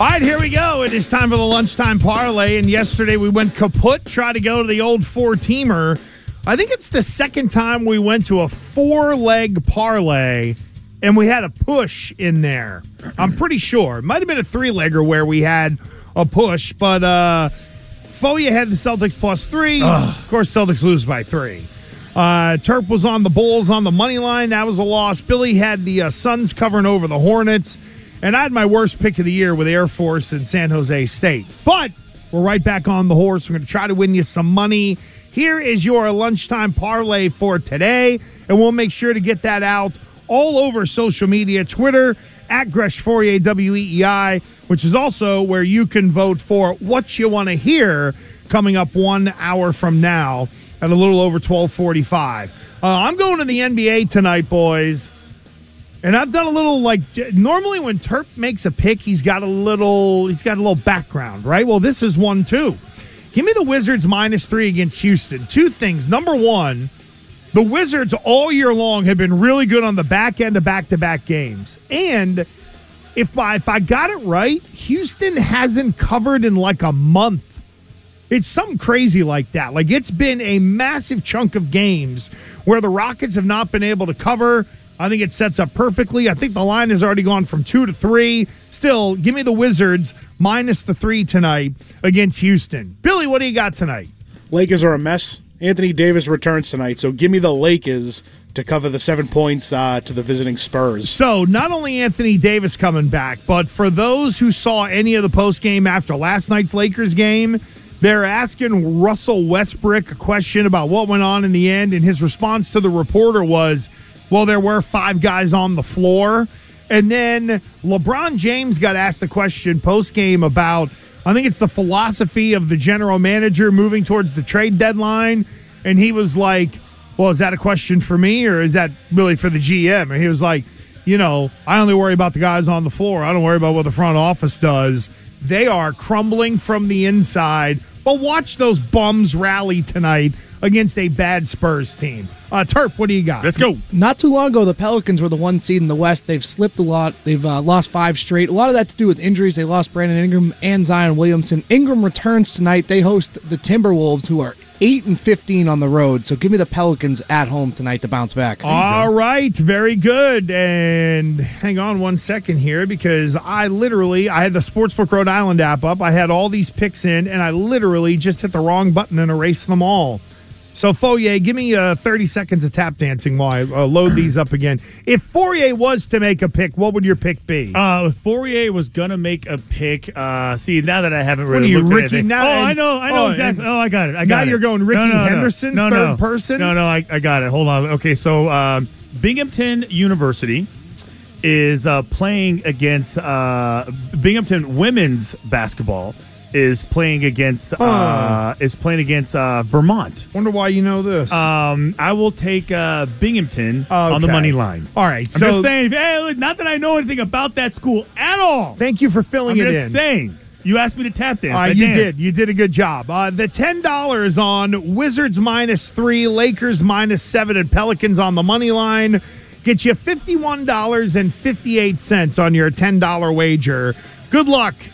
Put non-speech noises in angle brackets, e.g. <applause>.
All right, here we go. It is time for the lunchtime parlay. And yesterday we went kaput, try to go to the old four teamer. I think it's the second time we went to a four leg parlay and we had a push in there. I'm pretty sure. It might have been a three legger where we had a push, but uh Foya had the Celtics plus three. Of course, Celtics lose by three. Uh, Terp was on the Bulls on the money line. That was a loss. Billy had the uh, Suns covering over the Hornets. And I had my worst pick of the year with Air Force and San Jose State. But we're right back on the horse. We're going to try to win you some money. Here is your lunchtime parlay for today. And we'll make sure to get that out all over social media Twitter at Gresh Fauria, WEEI, which is also where you can vote for what you want to hear coming up one hour from now at a little over 1245. Uh, I'm going to the NBA tonight, boys. And I've done a little like normally when Terp makes a pick, he's got a little he's got a little background, right? Well, this is one too. Give me the Wizards minus three against Houston. Two things. Number one, the Wizards all year long have been really good on the back end of back to back games. And if I, if I got it right, Houston hasn't covered in like a month. It's something crazy like that. Like it's been a massive chunk of games where the Rockets have not been able to cover. I think it sets up perfectly. I think the line has already gone from two to three. Still, give me the Wizards minus the three tonight against Houston. Billy, what do you got tonight? Lakers are a mess. Anthony Davis returns tonight, so give me the Lakers to cover the seven points uh, to the visiting Spurs. So, not only Anthony Davis coming back, but for those who saw any of the post game after last night's Lakers game, they're asking Russell Westbrook a question about what went on in the end, and his response to the reporter was, well, there were five guys on the floor. And then LeBron James got asked a question post game about, I think it's the philosophy of the general manager moving towards the trade deadline. And he was like, well, is that a question for me or is that really for the GM? And he was like, you know, I only worry about the guys on the floor. I don't worry about what the front office does. They are crumbling from the inside. But watch those bums rally tonight against a bad Spurs team. Uh, Terp, what do you got? Let's go. Not too long ago, the Pelicans were the one seed in the West. They've slipped a lot. They've uh, lost five straight. A lot of that to do with injuries. They lost Brandon Ingram and Zion Williamson. Ingram returns tonight. They host the Timberwolves, who are eight and fifteen on the road. So give me the Pelicans at home tonight to bounce back. All right, very good. And hang on one second here because I literally I had the Sportsbook Rhode Island app up. I had all these picks in, and I literally just hit the wrong button and erased them all. So Fauria, give me uh, 30 seconds of tap dancing while I uh, load <clears throat> these up again. If Fauria was to make a pick, what would your pick be? Uh, if Fauria was gonna make a pick, uh, see now that I haven't What are really you, looked at Rickey? anything- Now- oh, I know, I know oh, exactly. and- Oh, I got it. I now got it. you're going Rickey No, no. Henderson, no, third person? No, no, I, I got it. Hold on. Okay, so um, Binghamton University is uh, playing against uh, Binghamton women's basketball is playing against uh, is playing against uh, Vermont. Wonder why you know this. Um, I will take uh, Binghamton on the money line. All right, I'm so just saying. Hey, look, not that I know anything about that school at all. thank you for filling in. I'm it just in. saying. You asked me to tap dance. Uh, I you danced. did. You did a good job. Uh, the ten dollars on Wizards minus three, Lakers minus seven, and Pelicans on the money line get you fifty-one dollars and fifty-eight cents on your ten dollar wager. Good luck